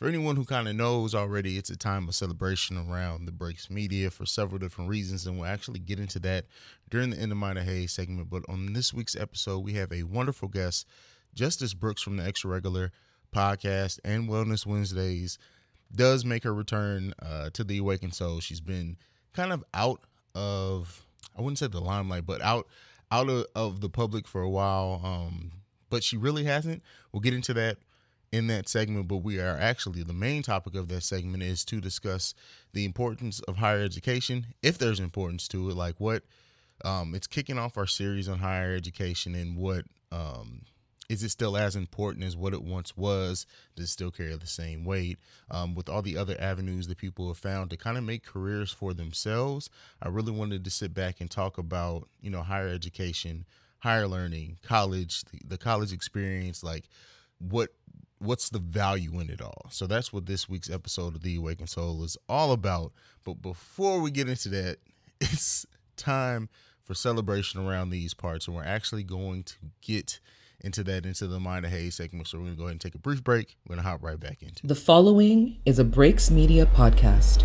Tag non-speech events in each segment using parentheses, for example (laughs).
For anyone who kind of knows already, it's a time of celebration around the Breaks Media for several different reasons, and we'll actually get into that during the End of Minor Haize segment. But on this week's episode, we have a wonderful guest, Justice Brooks from the Extra Regular podcast and Wellness Wednesdays, does make her return uh, to The Awakened Soul. She's been kind of out of, I wouldn't say the limelight, but out out of, of the public for a while. Um, but she really hasn't. We'll get into that in that segment, but we are actually the main topic of that segment is to discuss the importance of higher education, if there's importance to it, like what um, it's kicking off our series on higher education and what um, is it still as important as what it once was? Does it still carry the same weight? Um, with all the other avenues that people have found to kind of make careers for themselves, I really wanted to sit back and talk about, you know, higher education, higher learning, college, the, the college experience, like what what's the value in it all? So that's what this week's episode of The Awakened Soul is all about. But before we get into that, (laughs) it's time for celebration around these parts. And we're actually going to get into that into the Mind of Haize segment. So we're going to go ahead and take a brief break. We're going to hop right back into it. The following is a Breaks Media podcast.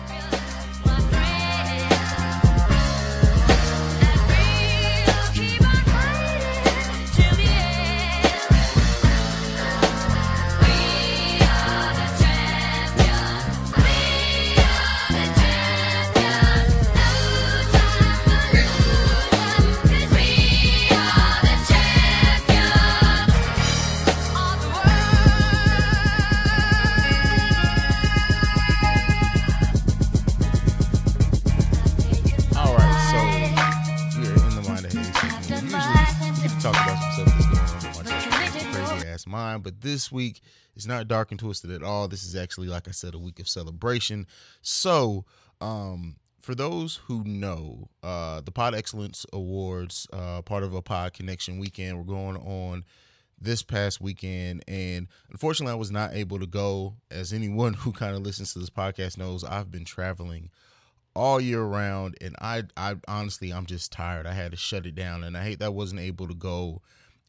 Ass mind, but this week is not dark and twisted at all. This is actually, like I said, a week of celebration. So, um, for those who know, uh, the Pod Excellence Awards, uh, part of a Pod Connection weekend, we're going on this past weekend and unfortunately I was not able to go as anyone (laughs) who kind of listens to this podcast knows I've been traveling all year round and I I honestly I'm just tired. I had to shut it down and I hate that I wasn't able to go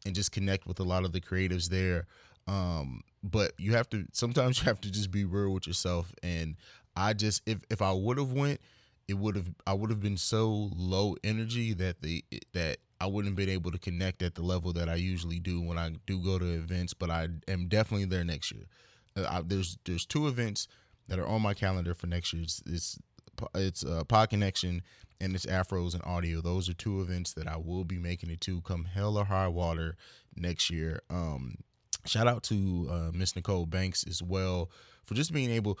and just connect with a lot of the creatives there. Um but you have to sometimes (laughs) you have to just be real with yourself and I just if if I would have went it would have I would have been so low energy that the that I wouldn't have been able to connect at the level that I usually do when I do go to events, but I am definitely there next year. Uh, I, there's there's two events that are on my calendar for next year. It's it's, it's uh, Pod Connection and it's Afros and Audio. Those are two events that I will be making it to come hell or high water next year. Um, shout out to uh, Miss Nicole Banks as well for just being able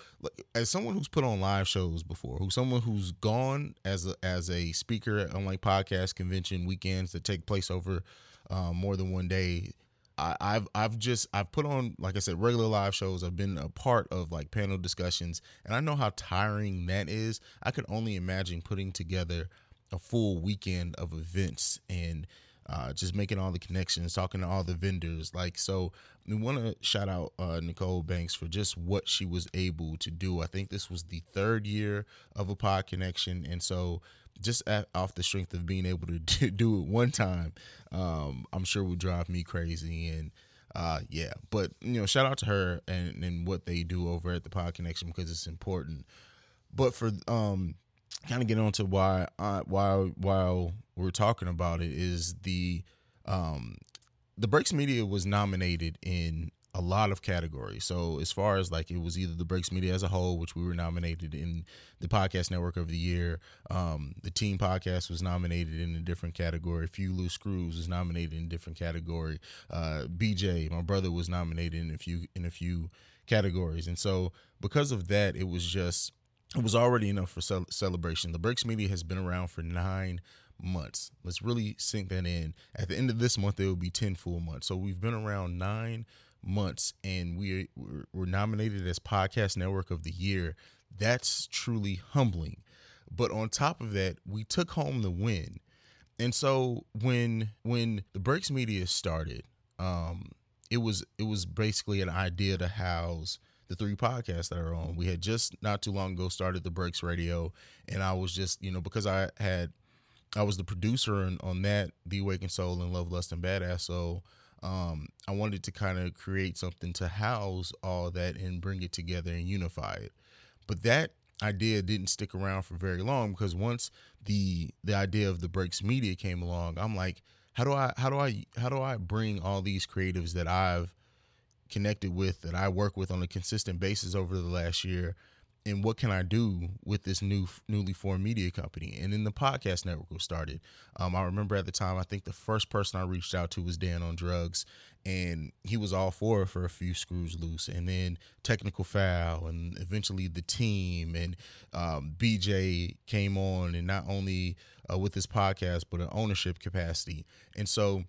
as someone who's put on live shows before who's someone who's gone as a as a speaker on like podcast convention weekends that take place over um, more than one day I, I've I've just I've put on like I said regular live shows. I've been a part of like panel discussions, and I know how tiring that is. I could only imagine putting together a full weekend of events and uh, just making all the connections, talking to all the vendors. Like so, we want to shout out uh, Nicole Banks for just what she was able to do. I think this was the third year of a pod connection, and so just off the strength of being able to (laughs) do, it one time, um, I'm sure would drive me crazy. And uh, yeah, but you know, shout out to her and, and what they do over at the Pod Connection because it's important. But for um, kind of get on to why uh, why while we're talking about it is the um, the Breaks Media was nominated in a lot of categories. So as far as like it was either the Breaks Media as a whole, which we were nominated in the Podcast Network of the Year. Um, the Team Podcast was nominated in a different category. Few Loose Screws was nominated in a different category. Uh, BJ, my brother, was nominated in a few in a few categories. And so because of that, it was just it was already enough for ce- celebration. The Breaks Media has been around for nine months. Let's really sink that in. At the end of this month, it will be 10 full months. So we've been around nine months and we were nominated as Podcast Network of the Year. That's truly humbling. But on top of that, we took home the win. And so when when the Breaks Media started, um, it was it was basically an idea to house the three podcasts that are on. We had just not too long ago started the Breaks Radio, and I was just you know because I had I was the producer on, on that, The Awakened Soul and Love, Lust, and Badass. So um, I wanted to kind of create something to house all that and bring it together and unify it. But that idea didn't stick around for very long because once the the idea of the breaks media came along i'm like how do i how do i how do i bring all these creatives that i've connected with that i work with on a consistent basis over the last year and what can I do with this new newly formed media company? And then the podcast network was started. Um, I remember at the time, I think the first person I reached out to was Dan on Drugs, and he was all for it for a few screws loose. And then Technical Foul, and eventually the team, and um, BJ came on, and not only uh, with his podcast, but an ownership capacity. And so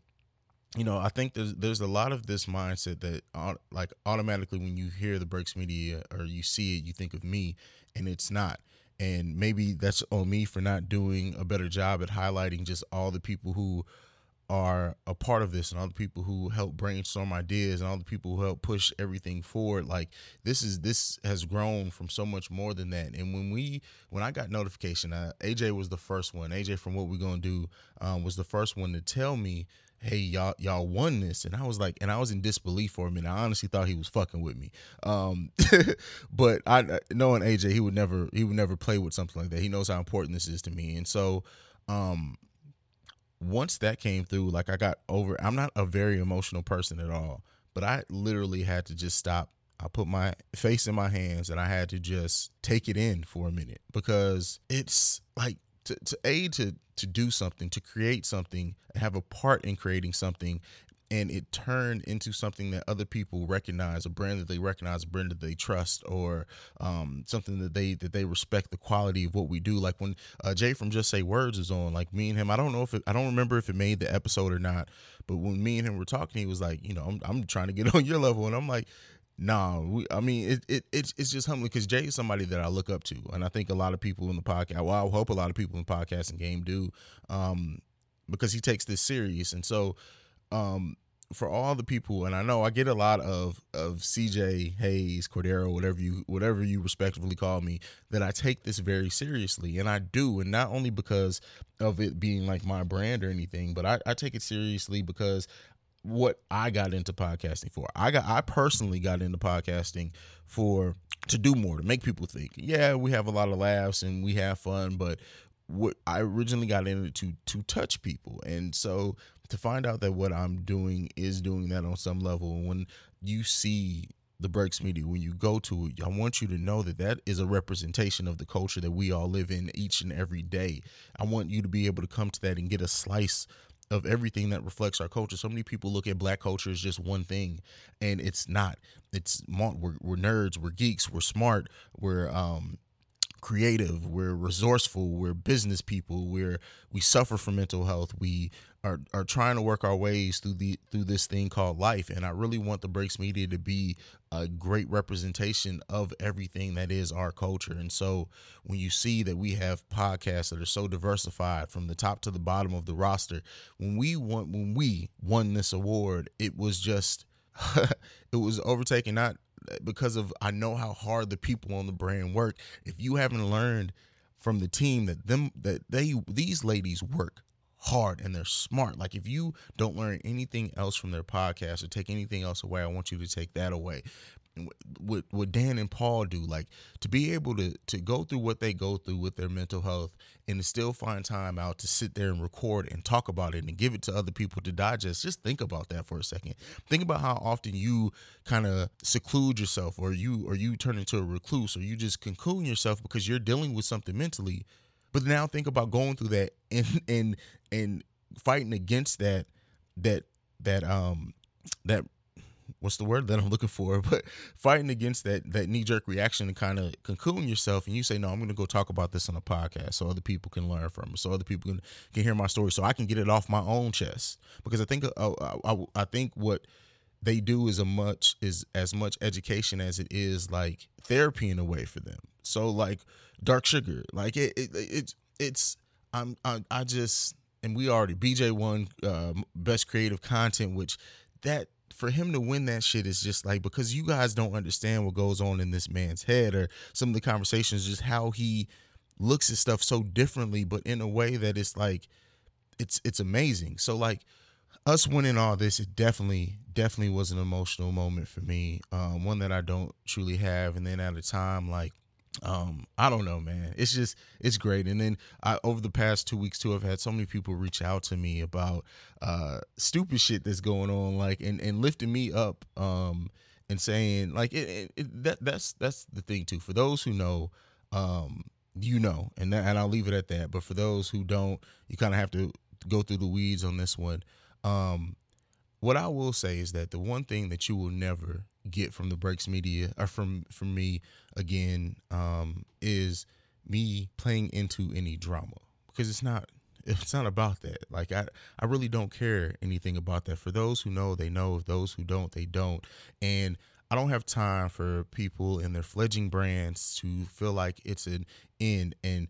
you know, I think there's there's a lot of this mindset that like automatically when you hear the breaks media or you see it, you think of me, and it's not. And maybe that's on me for not doing a better job at highlighting just all the people who are a part of this and all the people who help brainstorm ideas and all the people who help push everything forward. Like this is this has grown from so much more than that. And when we when i got notification uh, aj was the first one. Aj from what we're gonna do um, was the first one to tell me hey y'all y'all won this. And i was like and i was in disbelief for a minute. I honestly thought he was fucking with me. Um (laughs) but i knowing aj he would never he would never play with something like that. He knows how important this is to me. And so um once that came through like i got over i'm not a very emotional person at all but i literally had to just stop. I put my face in my hands and I had to just take it in for a minute because it's like to, to aid to to do something, to create something, have a part in creating something, and it turned into something that other people recognize, a brand that they recognize, a brand that they trust, or um, something that they that they respect the quality of what we do. Like when uh, Jay from Just Say Words is on, like me and him, I don't know if it, I don't remember if it made the episode or not, but when me and him were talking, he was like, you know, I'm, I'm trying to get (laughs) on your level, and I'm like, no, we, I mean it, it it's it's just humbling because Jay is somebody that I look up to, and I think a lot of people in the podcast. Well, I hope a lot of people in the podcasting game do, um, because he takes this serious, and so, um, for all the people, and I know I get a lot of of CJ Haize, Cordero, whatever you whatever you respectively call me, that I take this very seriously, and I do, and not only because of it being like my brand or anything, but I, I take it seriously because what I got into podcasting for. I got I personally got into podcasting for to do more, to make people think. Yeah, we have a lot of laughs and we have fun, but what I originally got into to to touch people. And so to find out that what I'm doing is doing that on some level when you see the breaks media when you go to it i want you to know that that is a representation of the culture that we all live in each and every day i want you to be able to come to that and get a slice of everything that reflects our culture. So many people look at black culture as just one thing, and it's not. It's we're, we're nerds, we're geeks, we're smart, we're um, creative, we're resourceful, we're business people, we're we suffer from mental health, we are are trying to work our ways through the through this thing called life. And I really want the Breaks Media to be a great representation of everything that is our culture. And so when you see that we have podcasts that are so diversified from the top to the bottom of the roster, when we won when we won this award, it was just (laughs) it was overtaken not because of I know how hard the people on the brand work. If you haven't learned from the team that them that they these ladies work hard and they're smart. Like if you don't learn anything else from their podcast or take anything else away, I want you to take that away. What what Dan and Paul do, like to be able to to go through what they go through with their mental health and to still find time out to sit there and record and talk about it and give it to other people to digest. Just think about that for a second. Think about how often you kind of seclude yourself or you or you turn into a recluse or you just cocoon yourself because you're dealing with something mentally but now think about going through that (laughs) and and and fighting against that that that um that what's the word that I'm looking for? (laughs) But fighting against that that knee jerk reaction and kind of cocoon yourself, and you say, no, I'm going to go talk about this on a podcast so other people can learn from it, so other people can can hear my story, so I can get it off my own chest. Because I think uh, I, I think what they do is a much is as much education as it is like therapy in a way for them. So like dark sugar, like it, it, it it's I'm I, I just and we already BJ won uh, best creative content, which that for him to win that shit is just like because you guys don't understand what goes on in this man's head or some of the conversations, just how he looks at stuff so differently, but in a way that it's like it's it's amazing. So like us winning all this, it definitely definitely was an emotional moment for me. Um, one that I don't truly have, and then at a time like um i don't know man. It's just it's great. And then i over the past two weeks too i've had so many people reach out to me about uh stupid shit that's going on like and and lifting me up um and saying like it, it, it that that's that's the thing too. For those who know um you know and that, and i'll leave it at that. But for those who don't you kind of have to go through the weeds on this one. Um, what I will say is that the one thing that you will never get from the breaks media or from from me again um, is me playing into any drama. Because it's not (laughs) it's not about that. Like i i really don't care anything about that. For those who know they know. Those who don't they don't. And i don't have time for people and their fledging brands to feel like it's an end. And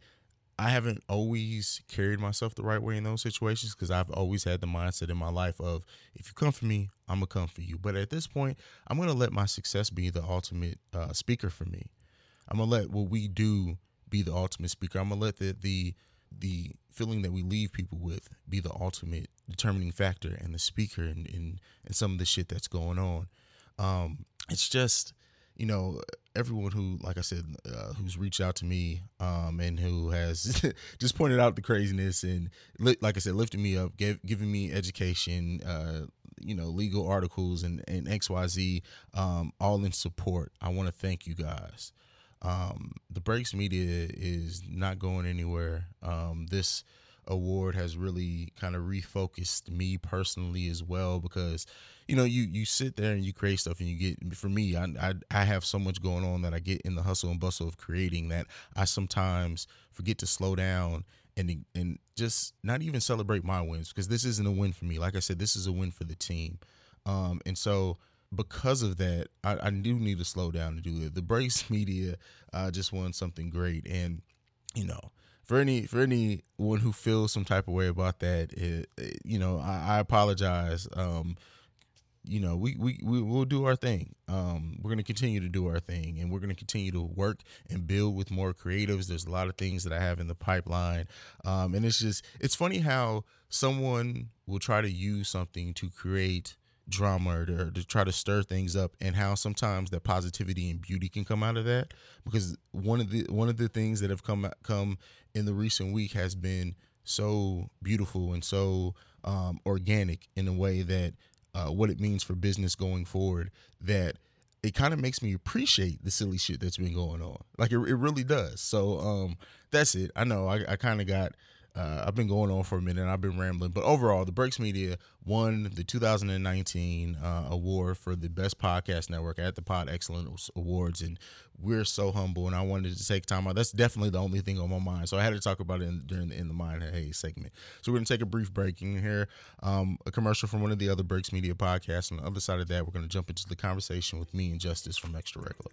I haven't always carried myself the right way in those situations because I've always had the mindset in my life of if you come for me, I'm gonna come for you. But at this point, I'm gonna let my success be the ultimate uh, speaker for me. I'm gonna let what we do be the ultimate speaker. I'm gonna let the the the feeling that we leave people with be the ultimate determining factor and the speaker and and, and some of the shit that's going on. Um, it's just you know everyone who, like I said, uh, who's reached out to me um, and who has (laughs) just pointed out the craziness and, li- like I said, lifting me up, gave, giving me education, uh, you know, legal articles and, and XYZ, um, all in support. I want to thank you guys. Um, the Breaks Media is not going anywhere. Um, this award has really kind of refocused me personally as well because you know you you sit there and you create stuff and you get for me I, I i have so much going on that i get in the hustle and bustle of creating that i sometimes forget to slow down and and just not even celebrate my wins because this isn't a win for me. Like i said this is a win for the team. Um and so because of that i, I do need to slow down to do it. The Brace (laughs) media uh, just won something great and you know for any for anyone who feels some type of way about that, it, it, you know, I, I apologize. Um, you know, we, we, we will do our thing. Um, we're going to continue to do our thing and we're going to continue to work and build with more creatives. There's a lot of things that I have in the pipeline. Um, and it's just, it's funny how someone will try to use something to create drama or to, to, try to stir things up and how sometimes that positivity and beauty can come out of that because one of the one of the things that have come come in the recent week has been so beautiful and so um, organic in a way that uh, what it means for business going forward that it kind of makes me appreciate the silly shit that's been going on. Like it, it really does. So um, that's it. I know I, I kind of got uh, I've been going on for a minute. I've been rambling, but overall, the Breaks Media won the 2019 uh, award for the best podcast network at the Pod Excellence Awards, and we're so humble. And I wanted to take time out. That's definitely the only thing on my mind, so I had to talk about it in, during the in the mind hey segment. So we're gonna take a brief break and hear um, a commercial from one of the other Breaks Media podcasts. On the other side of that, we're gonna jump into the conversation with me and Justice from Extra Regular.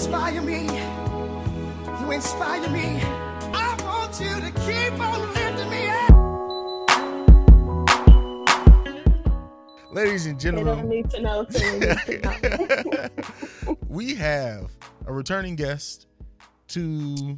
inspire me, you inspire me. I want you to keep on lifting me up. Ladies and They don't gentlemen, need to know. till they need to know. (laughs) we have a returning guest to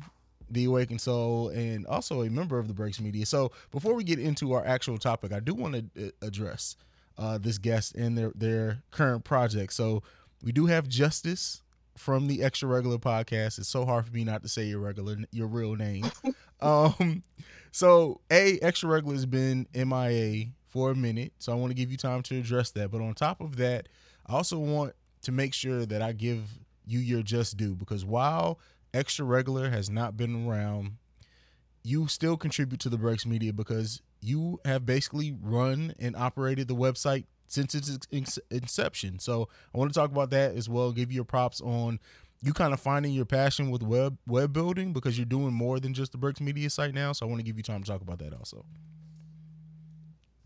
the Awakened Soul and also a member of the Breaks Media. So before we get into our actual topic, I do want to uh, address uh, this guest and their their current project. So we do have Justice from the Extra Regular podcast. It's so hard for me not to say your regular your real name. (laughs) um, so a Extra Regular has been MIA for a minute, so I want to give you time to address that. But on top of that, I also want to make sure that I give you your just due because while extra regular has not been around you still contribute to the breaks media because you have basically run and operated the website since its inception so i want to talk about that as well give you your props on you kind of finding your passion with web web building because you're doing more than just the breaks media site now so i want to give you time to talk about that also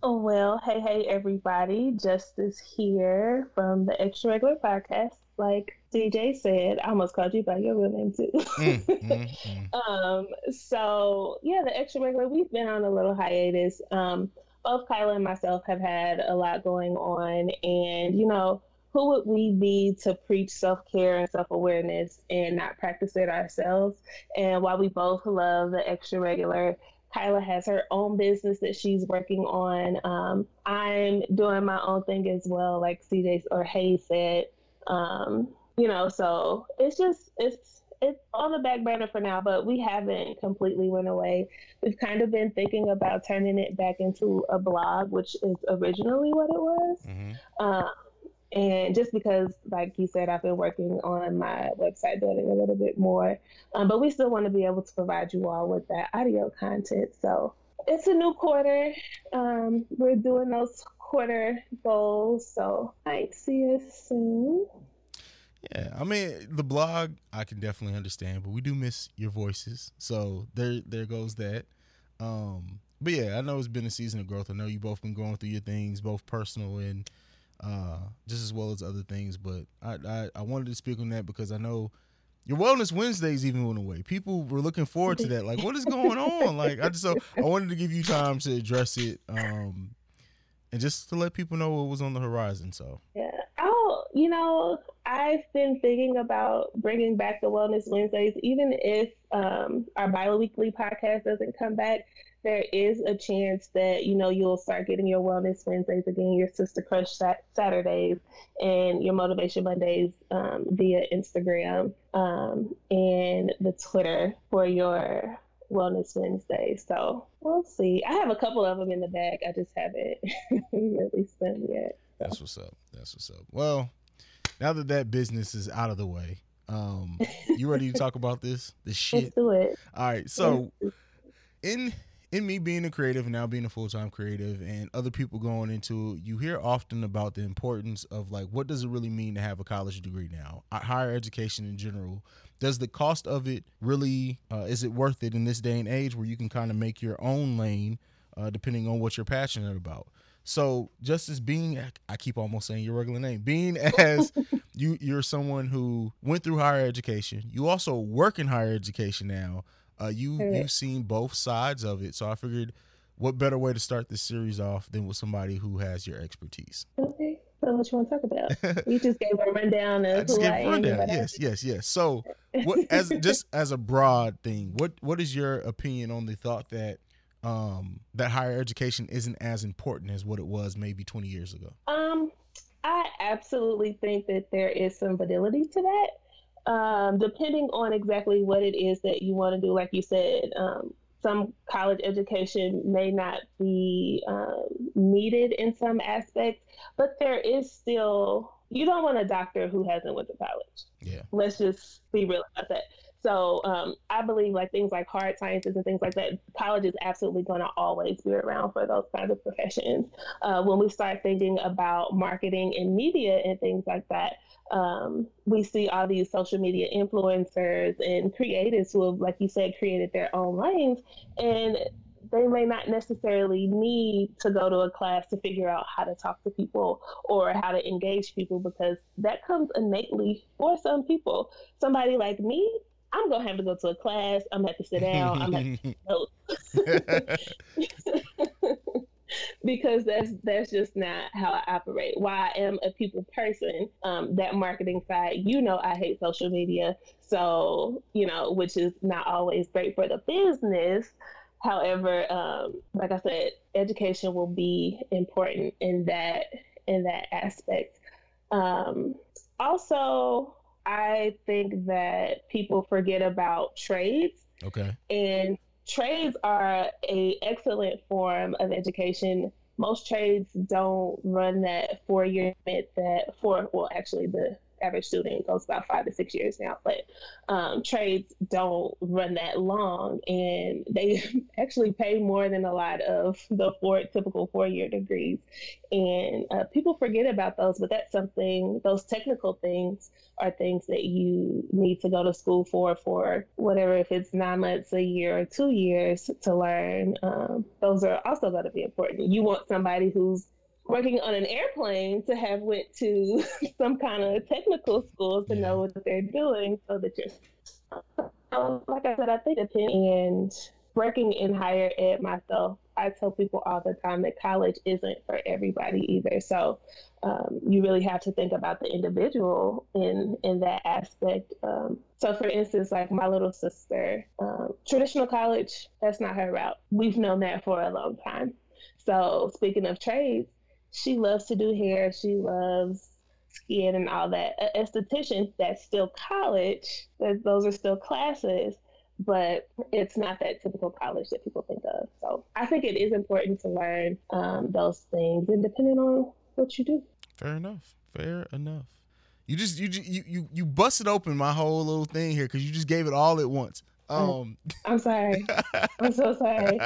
Oh, well, hey, hey, everybody. Justice here from the Extra Regular Podcast. Like DJ said, I almost called you by your real name, too. Mm, (laughs) mm, mm. um, so, yeah, the Extra Regular, we've been on a little hiatus. Um, both Kyla and myself have had a lot going on. And, you know, who would we be to preach self care and self awareness and not practice it ourselves? And while we both love the Extra Regular, Kyla has her own business that she's working on. Um, I'm doing my own thing as well, like CJ or Haize said. Um, you know, so it's just it's it's on the back burner for now, but we haven't completely went away. We've kind of been thinking about turning it back into a blog, which is originally what it was. Mhm. Um, and just because, like you said, I've been working on my website building a little bit more, um, but we still want to be able to provide you all with that audio content. So it's a new quarter. Um, we're doing those quarter goals. So I see you soon. Yeah, I mean the blog I can definitely understand, but we do miss your voices. So there there goes that. Um but yeah, I know it's been a season of growth. I know you both been going through your things, both personal and uh just as well as other things. But I I, I wanted to speak on that because I know your Wellness Wednesdays even went away. People were looking forward to that. Like, what is going on? Like, I just so I wanted to give you time to address it, um, and just to let people know what was on the horizon. So, Yeah. Oh, you know, I've been thinking about bringing back the Wellness Wednesdays, even if um, our bi-weekly podcast doesn't come back. There is a chance that you know you'll start getting your Wellness Wednesdays again, your Sister Crush Sat- Saturdays, and your Motivation Mondays um, via Instagram um, and the Twitter for your Wellness Wednesday. So we'll see. I have a couple of them in the bag. I just haven't (laughs) released them yet. That's what's up. That's what's up. Well, now that that business is out of the way, um, you ready to talk about this? The shit. Let's do it. All right. So, in in me being a creative and now being a full time creative, and other people going into, you hear often about the importance of like, what does it really mean to have a college degree now? Uh, Higher education in general. Does the cost of it really uh, is it worth it in this day and age where you can kind of make your own lane, uh, depending on what you're passionate about? So just as being, I keep almost saying your regular name, being (laughs) as (laughs) you you're someone who went through higher education, you also work in higher education now. Uh, you you've seen both sides of it, so I figured, what better way to start this series off than with somebody who has your expertise? Okay. So what you want to talk about? (laughs) You just gave a rundown I just who I am. rundown. and Yes, yes, yes. So, what as just as a broad thing, what what is your opinion on the thought that um that higher education isn't as important as what it was maybe 20 years ago? Um, I absolutely think that there is some validity to that. Um, depending on exactly what it is that you want to do, like you said, um, some college education may not be um, needed in some aspects, but there is still. You don't want a doctor who hasn't went to college. Yeah. Let's just be real about that. So um, I believe like things like hard sciences and things like that, college is absolutely going to always be around for those kinds of professions. Uh, when we start thinking about marketing and media and things like that, um, we see all these social media influencers and creatives who have, like you said, created their own lanes. And they may not necessarily need to go to a class to figure out how to talk to people or how to engage people because that comes innately for some people. Somebody like me, I'm gonna have to go to a class. I'm gonna have to sit down. I'm gonna (laughs) because that's that's just not how I operate. Why I am a people person, um, that marketing side, you know, I hate social media, so you know, which is not always great for the business. However, um, like I said, education will be important in that in that aspect. Um, also, I think that people forget about trades. Okay. And trades are a excellent form of education. Most trades don't run that four year that four well actually the average student goes about five to six years now, but um, trades don't run that long, and they (laughs) actually pay more than a lot of the four typical four year degrees. And uh, people forget about those, but that's something. Those technical things are things that you need to go to school for for whatever if it's nine months, a year, or two years to learn. Um, those are also going to be important. You want somebody who's working on an airplane to have went to (laughs) some kind of technical school to yeah. know what they're doing so that you're um, like I said, I think attend and working in higher ed myself, I tell people all the time that college isn't for everybody either. So um, you really have to think about the individual in in that aspect. Um, so, for instance, like my little sister, um, traditional college, that's not her route. We've known that for a long time. So, speaking of trades, she loves to do hair. She loves skin and all that. A esthetician, that's still college. Those are still classes, but it's not that typical college that people think of. So I think it is important to learn um, those things, and depending on what you do. Fair enough. Fair enough. You just you you you you busted open my whole little thing here because you just gave it all at once. Um, (laughs) I'm sorry. I'm so sorry.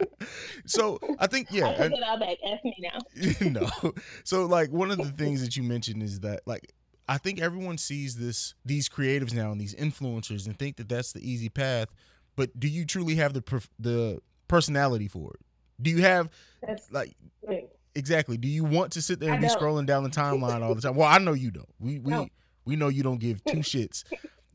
(laughs) so I think yeah. I take it all back. Ask me now. (laughs) no. So like one of the things that you mentioned is that like I think everyone sees this these creatives now and these influencers and think that that's the easy path. But do you truly have the the personality for it? Do you have that's, like right. exactly? Do you want to sit there and I be don't. scrolling down the timeline all the time? Well, I know you don't. We we no. we know you don't give two shits.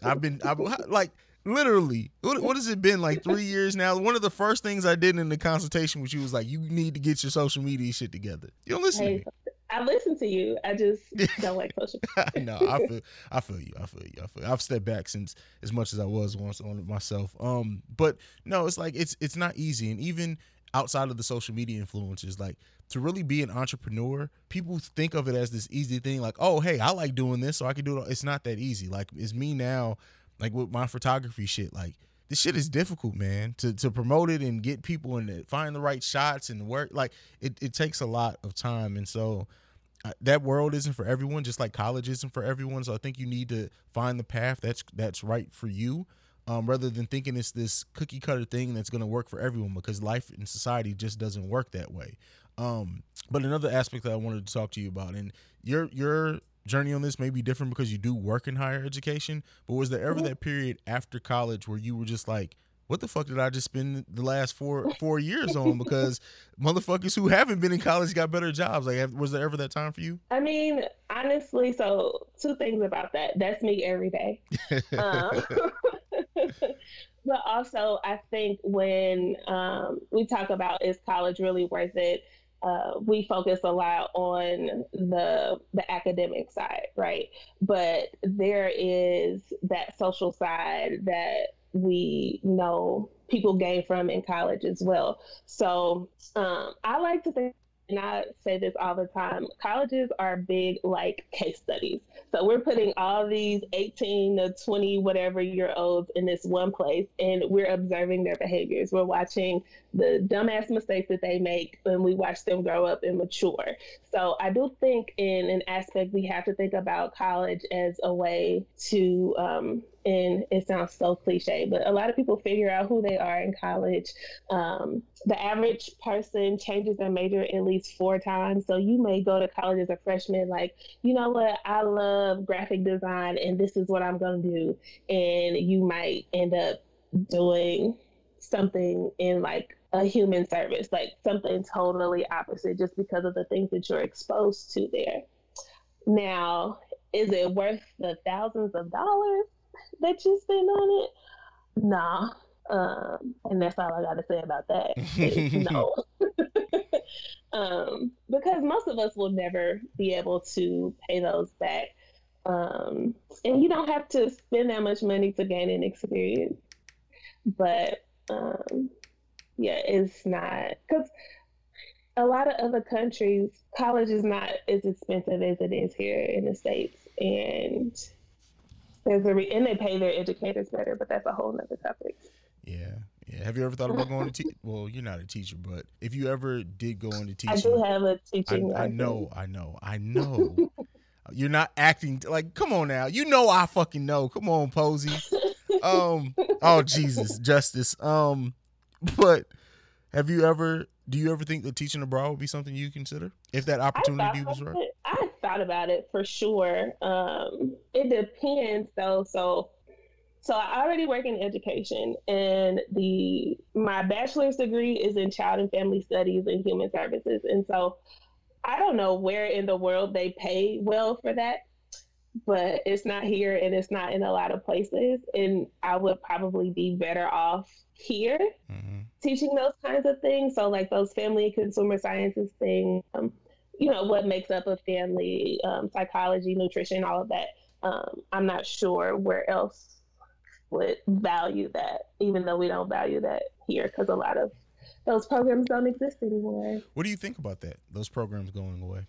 I've been I've like Literally, what, what has it been like (laughs) three years now? One of the first things I did in the consultation with you was like, you need to get your social media shit together. You don't listen hey, to me. I listen to you. I just (laughs) don't like social. (laughs) no, I feel, I feel you. I feel you. I feel. You. I've stepped back since as much as I was once on it myself. Um, but no, it's like it's it's not easy, and even outside of the social media influencers, like to really be an entrepreneur, people think of it as this easy thing. Like, oh, hey, I like doing this, so I can do it. It's not that easy. Like, it's me now like with my photography shit, like this shit is difficult, man. To to promote it and get people and find the right shots and work, like it, it takes a lot of time. And so uh, that world isn't for everyone, just like college isn't for everyone. So I think you need to find the path that's that's right for you. Um, rather than thinking it's this cookie cutter thing that's going to work for everyone because life in society just doesn't work that way. Um, but another aspect that I wanted to talk to you about, and your your journey on this may be different because you do work in higher education, but was there ever mm-hmm. that period after college where you were just like, what the fuck did I just spend the last four (laughs) four years on? Because motherfuckers who haven't been in college got better jobs. Like, was there ever that time for you? I mean, honestly, so two things about that. That's me every day. (laughs) um, (laughs) but also, I think when um, we talk about is college really worth it? Uh, we focus a lot on the the academic side, right? But there is that social side that we know people gain from in college as well. So um, I like to think and I say this all the time, colleges are big like case studies. So we're putting all these 18 to 20 whatever year olds in this one place and we're observing their behaviors. We're watching the dumbass mistakes that they make and we watch them grow up and mature. So I do think in an aspect we have to think about college as a way to um, and it sounds so cliche, but a lot of people figure out who they are in college. Um, the average person changes their major at least four times. So you may go to college as a freshman, like, you know what, I love graphic design and this is what I'm going to do. And you might end up doing something in like a human service, like something totally opposite just because of the things that you're exposed to there. Now, is it worth the thousands of dollars that you spend on it? Nah. Um, and that's all I got to say about that. no. (laughs) um, because most of us will never be able to pay those back. Um, and you don't have to spend that much money to gain an experience. But um, yeah, it's not because a lot of other countries, college is not as expensive as it is here in the states, and there's a re- and they pay their educators better, but that's a whole nother topic. Yeah, yeah. Have you ever thought about going to teach? (laughs) Well, you're not a teacher, but if you ever did go into teaching, I do have a teaching. I, I know, I know, I know. you're not acting like. Come on now, you know I fucking know. Come on, Posey. Um. Oh Jesus, Justice. Um. But have you ever do you ever think that teaching abroad would be something you consider if that opportunity was right? It. I thought about it for sure. Um, it depends though. So, so I already work in education, and the my bachelor's degree is in child and family studies and human services, and so I don't know where in the world they pay well for that, but it's not here and it's not in a lot of places, and I would probably be better off here mm-hmm. teaching those kinds of things. So, like those family consumer sciences thing. um, you know, what makes up a family, um, psychology, nutrition, all of that. Um, I'm not sure where else would value that, even though we don't value that here, because a lot of those programs don't exist anymore. What do you think about that? Those programs going away?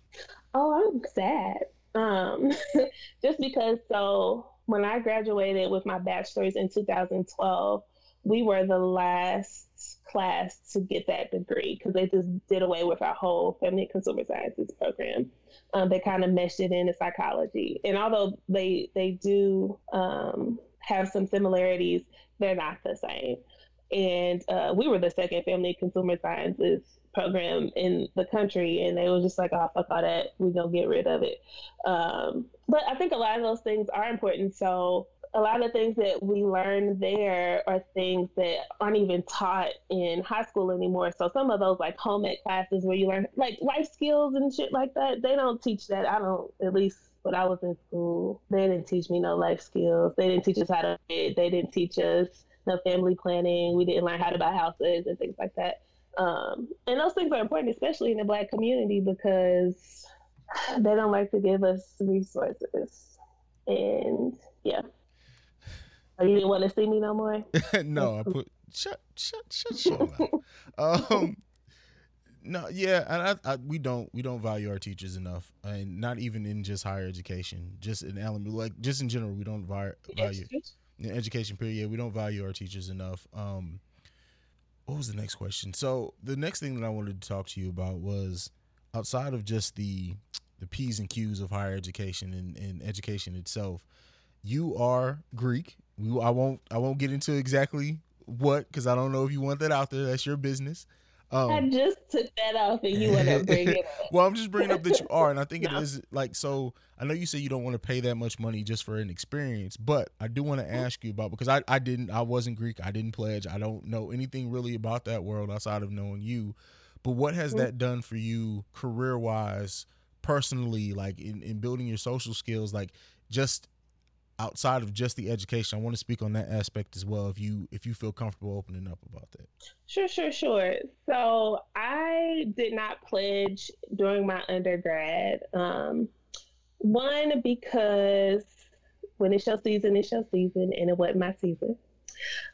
Oh, I'm sad. Um, (laughs) just because so when I graduated with my bachelor's in 2012, we were the last class to get that degree because they just did away with our whole family consumer sciences program. Um, they kind of meshed it into psychology, and although they they do um, have some similarities, they're not the same. And uh, we were the second family consumer sciences program in the country, and they were just like, "Oh, fuck all that, we gonna get rid of it." Um, but I think a lot of those things are important. So a lot of things that we learn there are things that aren't even taught in high school anymore. So some of those like home ec classes where you learn like life skills and shit like that, they don't teach that. I don't at least when I was in school, they didn't teach me no life skills. They didn't teach us how to read. They didn't teach us no family planning. We didn't learn how to buy houses and things like that. Um, and those things are important, especially in the black community, because they don't like to give us resources. And yeah. Oh, you didn't want to see me no more? (laughs) no, I put shut shut shut shut (laughs) Um no, yeah, and I, I, we don't we don't value our teachers enough, and not even in just higher education, just in element like just in general, we don't value in education period. Yeah, we don't value our teachers enough. Um, what was the next question? So the next thing that I wanted to talk to you about was outside of just the the p's and q's of higher education and, and education itself. You are Greek we, I won't I won't get into exactly what because I don't know if you want that out there. That's your business. Um, I just took that off, and you want to (laughs) bring it up. well, I'm just bringing up that you are, and I think (laughs) no. it is like so. I know you say you don't want to pay that much money just for an experience, but I do want to mm-hmm. ask you about because I I didn't I wasn't Greek. I didn't pledge. I don't know anything really about that world outside of knowing you. But what has mm-hmm. that done for you career wise, personally, like in, in building your social skills, like just outside of just the education i want to speak on that aspect as well if you if you feel comfortable opening up about that. Sure sure sure. So i did not pledge during my undergrad um, one because when it's your season it's your season and it wasn't my season.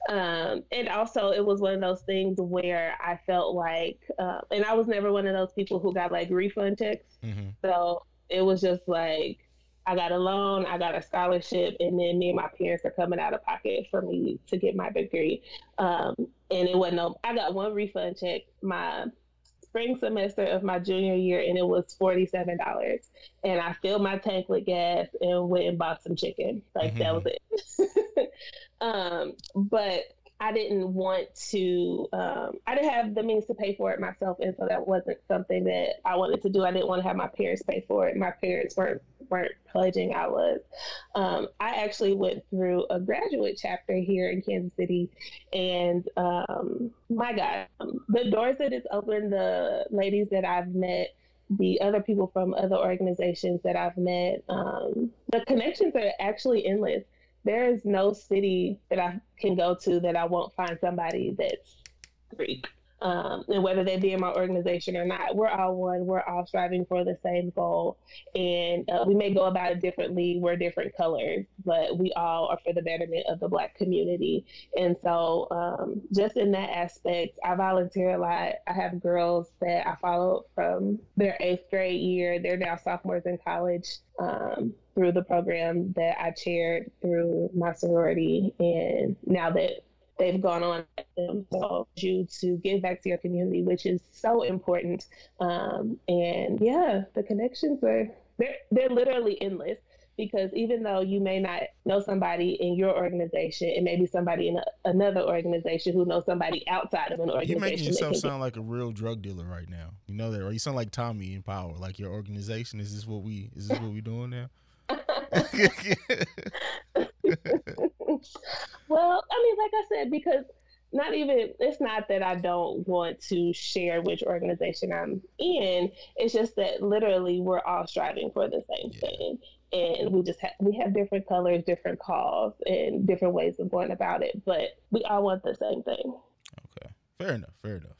Um, and also it was one of those things where i felt like uh, and i was never one of those people who got like refund checks. Mm-hmm. so it was just like I got a loan, I got a scholarship, and then me and my parents are coming out of pocket for me to get my degree. Um, and it wasn't no, I got one refund check my spring semester of my junior year, and it was $47. And I filled my tank with gas and went and bought some chicken. Like, mm-hmm. that was it. (laughs) um, but I didn't want to, um, I didn't have the means to pay for it myself. And so that wasn't something that I wanted to do. I didn't want to have my parents pay for it. My parents weren't, weren't pledging. I was. Um, I actually went through a graduate chapter here in Kansas City. And um, my God, the doors that it's opened, the ladies that I've met, the other people from other organizations that I've met, um, the connections are actually endless there is no city that I can go to that I won't find somebody that's Greek. Um, and whether they be in my organization or not, we're all one. We're all striving for the same goal, and uh, we may go about it differently. We're different colors, but we all are for the betterment of the Black community. And so, um, just in that aspect, I volunteer a lot. I have girls that I followed from their eighth grade year. They're now sophomores in college. Um, through the program that I chaired through my sorority. And now that they've gone on so you to give back to your community, which is so important. Um, and yeah, the connections are they're they're literally endless because even though you may not know somebody in your organization, it may be somebody in a, another organization who knows somebody outside of an organization. You're making yourself sound like a real drug dealer right now. You know that, or you sound like Tommy in Power. Like your organization is this what we is this what we doing now? (laughs) well, I mean, like I said, because not even it's not that I don't want to share which organization I'm in. It's just that literally we're all striving for the same yeah. thing. And we just have we have different colors, different calls, and different ways of going about it, but we all want the same thing. Okay, fair enough. Fair enough.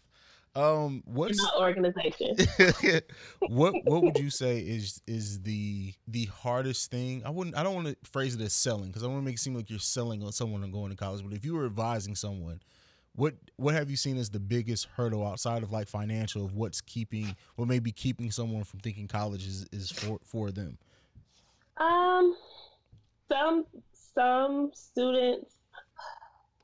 Um, what's organization? (laughs) what What would you (laughs) say is is the the hardest thing? I wouldn't. I don't want to phrase it as selling because I want to make it seem like you're selling on someone and going to college. But if you were advising someone, what what have you seen as the biggest hurdle outside of like financial of what's keeping what may be keeping someone from thinking college is, is for for them? Um, some some students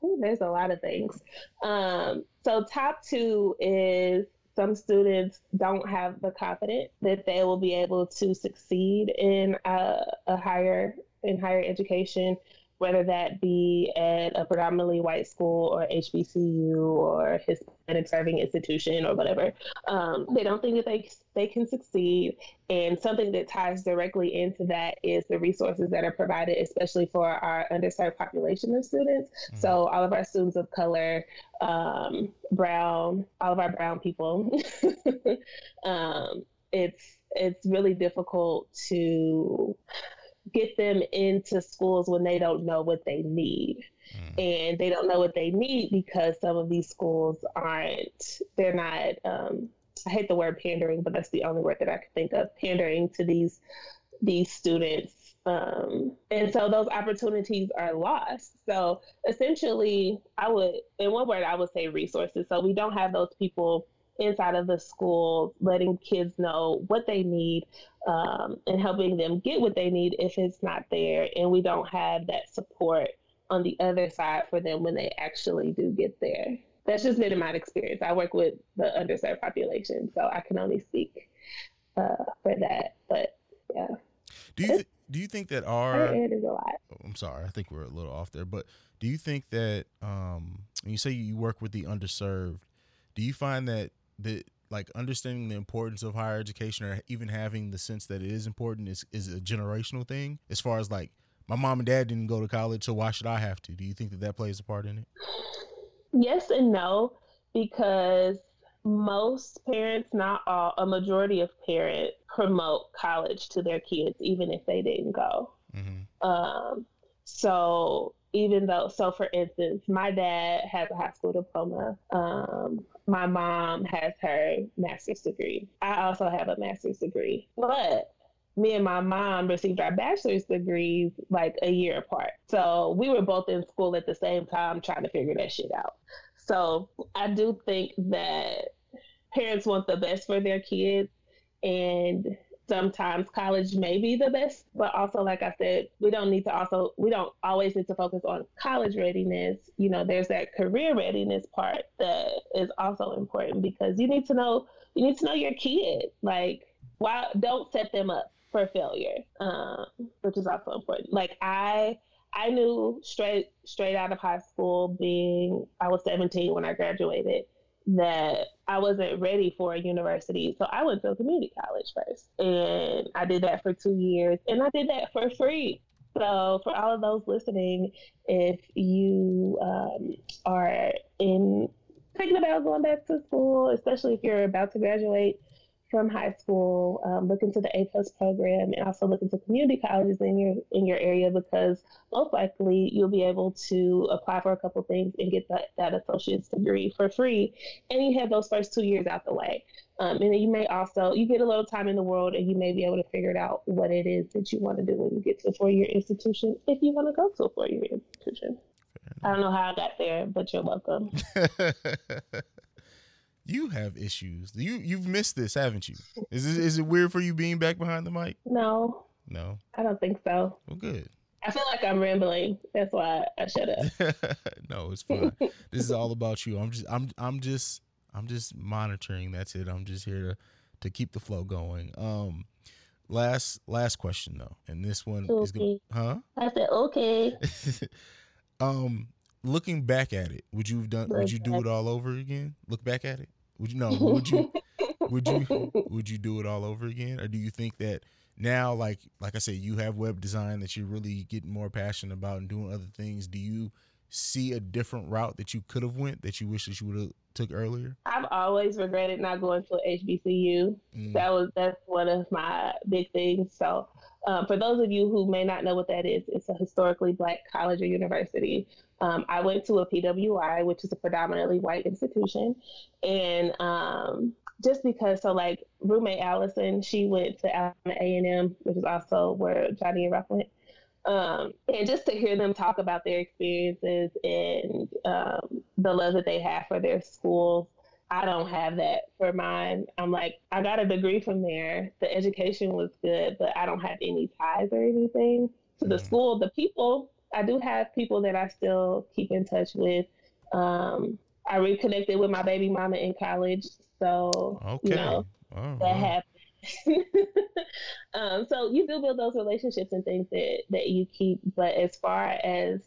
Ooh, there's a lot of things. Um, so, top two is some students don't have the confidence that they will be able to succeed in a, a higher in higher education whether that be at a predominantly white school or HBCU or Hispanic serving institution or whatever. Um, they don't think that they they can succeed, and something that ties directly into that is the resources that are provided, especially for our underserved population of students. Mm-hmm. So all of our students of color, um, brown, all of our brown people. (laughs) um, it's it's really difficult to get them into schools when they don't know what they need. Mm. And they don't know what they need because some of these schools aren't, they're not, um, I hate the word pandering, but that's the only word that I can think of, pandering to these these students. Um, and so those opportunities are lost. So essentially, I would, in one word, I would say resources. So we don't have those people inside of the school, letting kids know what they need um, and helping them get what they need if it's not there. And we don't have that support on the other side for them when they actually do get there. That's just been in my experience. I work with the underserved population, so I can only speak uh, for that. But yeah. Do you th- do you think that our it is a lot. Oh, I'm sorry, I think we're a little off there, but do you think that um, when you say you work with the underserved, do you find that that like understanding the importance of higher education or even having the sense that it is important is is a generational thing as far as like my mom and dad didn't go to college so why should i have to? Do you think that that plays a part in it? Yes and no because most parents not all a majority of parents promote college to their kids even if they didn't go. Mm-hmm. um, so even though so for instance my dad has a high school diploma um, my mom has her master's degree. I also have a master's degree. But me and my mom received our bachelor's degrees like a year apart. So we were both in school at the same time trying to figure that shit out. So i do think that parents want the best for their kids. And sometimes college may be the best, but also, like I said, we don't need to also, we don't always need to focus on college readiness. You know, there's that career readiness part that is also important because you need to know, you need to know your kid. Like, why don't set them up for failure, um, which is also important. Like, I, I knew straight straight out of high school, being I was 17 when I graduated, that I wasn't ready for a university. So I went to a community college first. And I did that for two years. And I did that for free. So for all of those listening, if you um, are in thinking about going back to school, especially if you're about to graduate, from high school, um, look into the A plus program, and also look into community colleges in your in your area because most likely you'll be able to apply for a couple things and get that, that associate's degree for free, and you have those first two years out the way. Um, and then you may also you get a little time in the world, and you may be able to figure it out what it is that you want to do when you get to a four year institution if you want to go to a four year institution. I don't know how I got there, but you're welcome. (laughs) you have issues. You you've missed this, haven't you? Is it, is it weird for you being back behind the mic? No. No. I don't think so. Well, good. I feel like I'm rambling. That's why I shut up. (laughs) no, it's fine. this is all about you. I'm just I'm I'm just I'm just monitoring. That's it. I'm just here to to keep the flow going. Um last last question though. And this one okay. is good. Huh? I said okay. (laughs) um looking back at it, would you have done would you do it all over again? Look back at it? Would you know? (laughs) Would you? would you? Would you do it all over again, or do you think that now, like like I said, you have web design that you're really getting more passionate about and doing other things? Do you see a different route that you could have went that you wish that you would have took earlier? I've always regretted not going to HBCU. Mm. That was that's one of my big things. So. Um, for those of you who may not know what that is, it's a historically black college or university. Um, I went to a PWI, which is a predominantly white institution, and um, just because, so like roommate Allison, she went to Alabama A and M, which is also where Johnny and Ruff went. Um, and just to hear them talk about their experiences and um, the love that they have for their schools, I don't have that for mine. I'm like, I got a degree from there. The education was good, but I don't have any ties or anything to the mm. school. The people I do have people that I still keep in touch with. Um, I reconnected with my baby mama in college, so okay. you know oh, that happened. (laughs) um, so you do build those relationships and things that that you keep. But as far as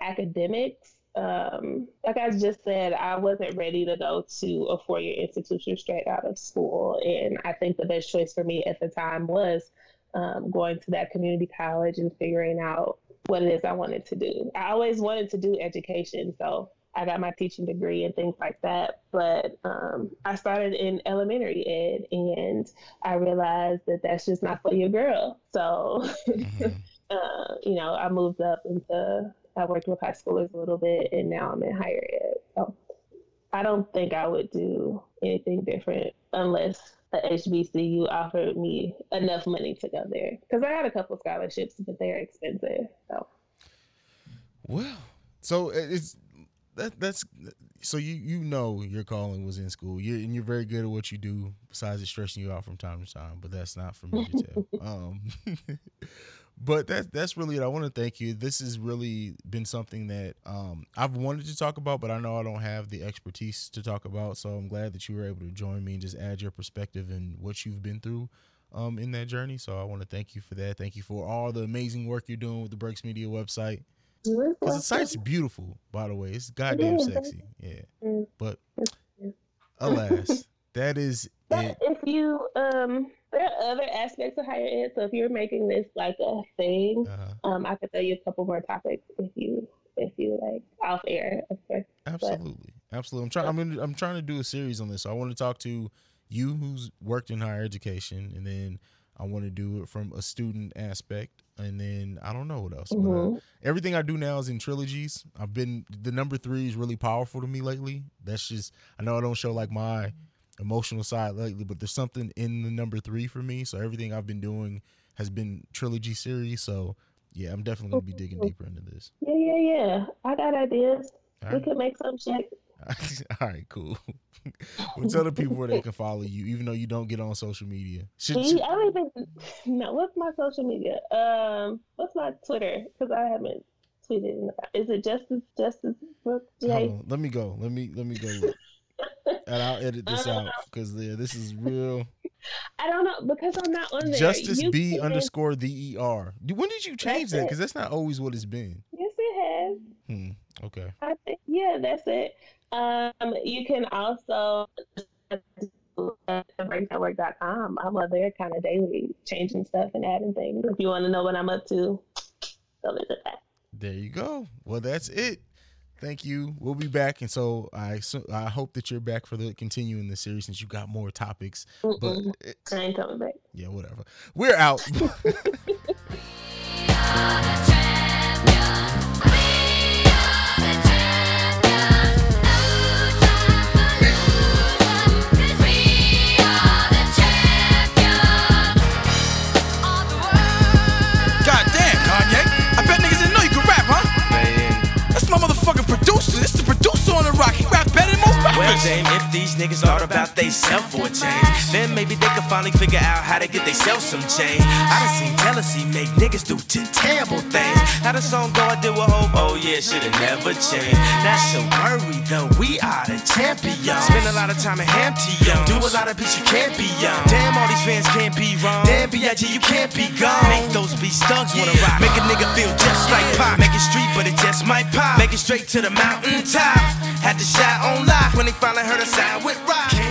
academics, um, like I just said, I wasn't ready to go to a four year institution straight out of school, and I think the best choice for me at the time was um, going to that community college and figuring out what it is I wanted to do. I always wanted to do education, so I got my teaching degree and things like that. But um, I started in elementary ed, and I realized that that's just not for your girl. So, (laughs) mm-hmm. uh, you know, I moved up into I worked with high schoolers a little bit, and now I'm in higher ed. So, I don't think I would do anything different unless the HBCU offered me enough money to go there because I had a couple scholarships, but they're expensive. So, well, so it's that that's so you you know your calling was in school. You and you're very good at what you do. Besides it stressing you out from time to time, but that's not for me to tell. (laughs) um, (laughs) but that that's really it. I want to thank you. This has really been something that um, I've wanted to talk about, but I know I don't have the expertise to talk about. So I'm glad that you were able to join me and just add your perspective and what you've been through um, in that journey. So I want to thank you for that. Thank you for all the amazing work you're doing with the Breaks Media website. Because the site's beautiful, by the way. It's goddamn sexy. Yeah. But alas, that is but. If you um there are other aspects of higher ed. So if you're making this like a thing, uh-huh. um, I could tell you a couple more topics if you if you like off air, of course. Absolutely, but, absolutely. I'm trying. I'm gonna, I'm trying to do a series on this. So I want to talk to you who's worked in higher education, and then I want to do it from a student aspect, and then I don't know what else. Mm-hmm. But uh, everything I do now is in trilogies. I've been the number three is really powerful to me lately. That's just I know I don't show like my emotional side lately, but there's something in the number three for me. So everything I've been doing has been trilogy series. So yeah, I'm definitely gonna be digging deeper into this. Yeah, yeah, yeah. I got ideas. we could make some shit. (laughs) All right, cool. (laughs) well, tell the people where they can follow you, even though you don't get on social media. Should, should... I don't even know what's my social media. Um, what's my Twitter? Because I haven't tweeted in the past. Is it Justice Justice Brooke J? Let me go. Let me let me go. And I'll edit this out because yeah, this is real. (laughs) I don't know because I'm not on there. Justice you B underscore the ER. When did you change that? Because that's not always what it's been. Yes, it has. Hmm. Okay. I think, yeah, that's it. Um, you can also (laughs) breaknetwork.com. I'm on there kind of daily, changing stuff and adding things. If you want to know what I'm up to, go visit that. There you go. Well, that's it. Thank you. We'll be back, and so I so I hope that you're back for the continuing the series since you got more topics. Mm-mm. But I ain't coming back. yeah, whatever. We're out. (laughs) (laughs) if these niggas thought about they self for a change, then maybe they could finally figure out how to get they self some change. I done seen jealousy make niggas do t- terrible things. How the song go, I did with hope. Oh yeah, should've never changed. Not so worry though, we are the champions. Spend a lot of time in Hampty, Do a lot of beats you can't be young. Damn, all these fans can't be wrong. Damn, B.I.G. you can't be gone. Make those beats thugs wanna rock. Make a nigga feel just like pop. Make it street, but it just might pop. Make it straight to the mountain top. Had to shot on live when they Charlie heard a sound with rock.